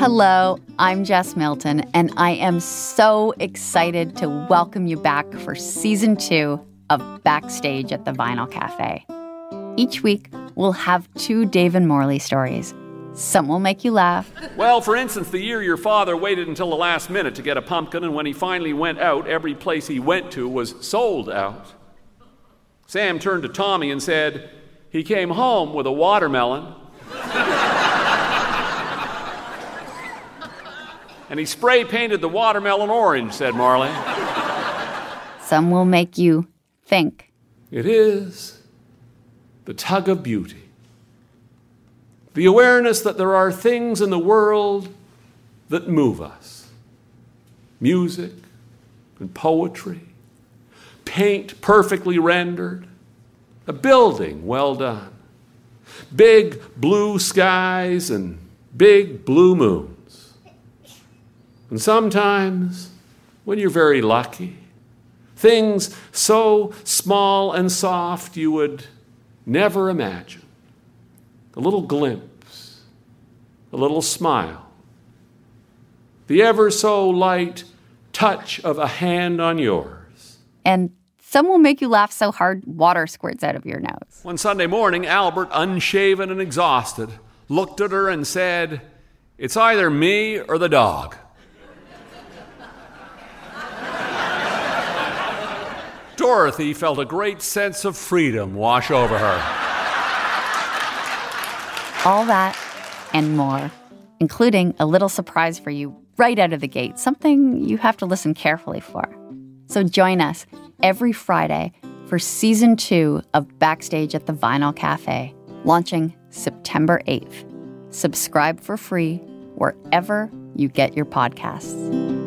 Hello, I'm Jess Milton, and I am so excited to welcome you back for season two of Backstage at the Vinyl Cafe. Each week, we'll have two Dave and Morley stories. Some will make you laugh. Well, for instance, the year your father waited until the last minute to get a pumpkin, and when he finally went out, every place he went to was sold out. Sam turned to Tommy and said, He came home with a watermelon. And he spray painted the watermelon orange, said Morley. Some will make you think. It is the tug of beauty. The awareness that there are things in the world that move us music and poetry, paint perfectly rendered, a building well done, big blue skies and big blue moons. And sometimes, when you're very lucky, things so small and soft you would never imagine. A little glimpse, a little smile, the ever so light touch of a hand on yours. And some will make you laugh so hard water squirts out of your nose. One Sunday morning, Albert, unshaven and exhausted, looked at her and said, It's either me or the dog. Dorothy felt a great sense of freedom wash over her. All that and more, including a little surprise for you right out of the gate, something you have to listen carefully for. So join us every Friday for season two of Backstage at the Vinyl Cafe, launching September 8th. Subscribe for free wherever you get your podcasts.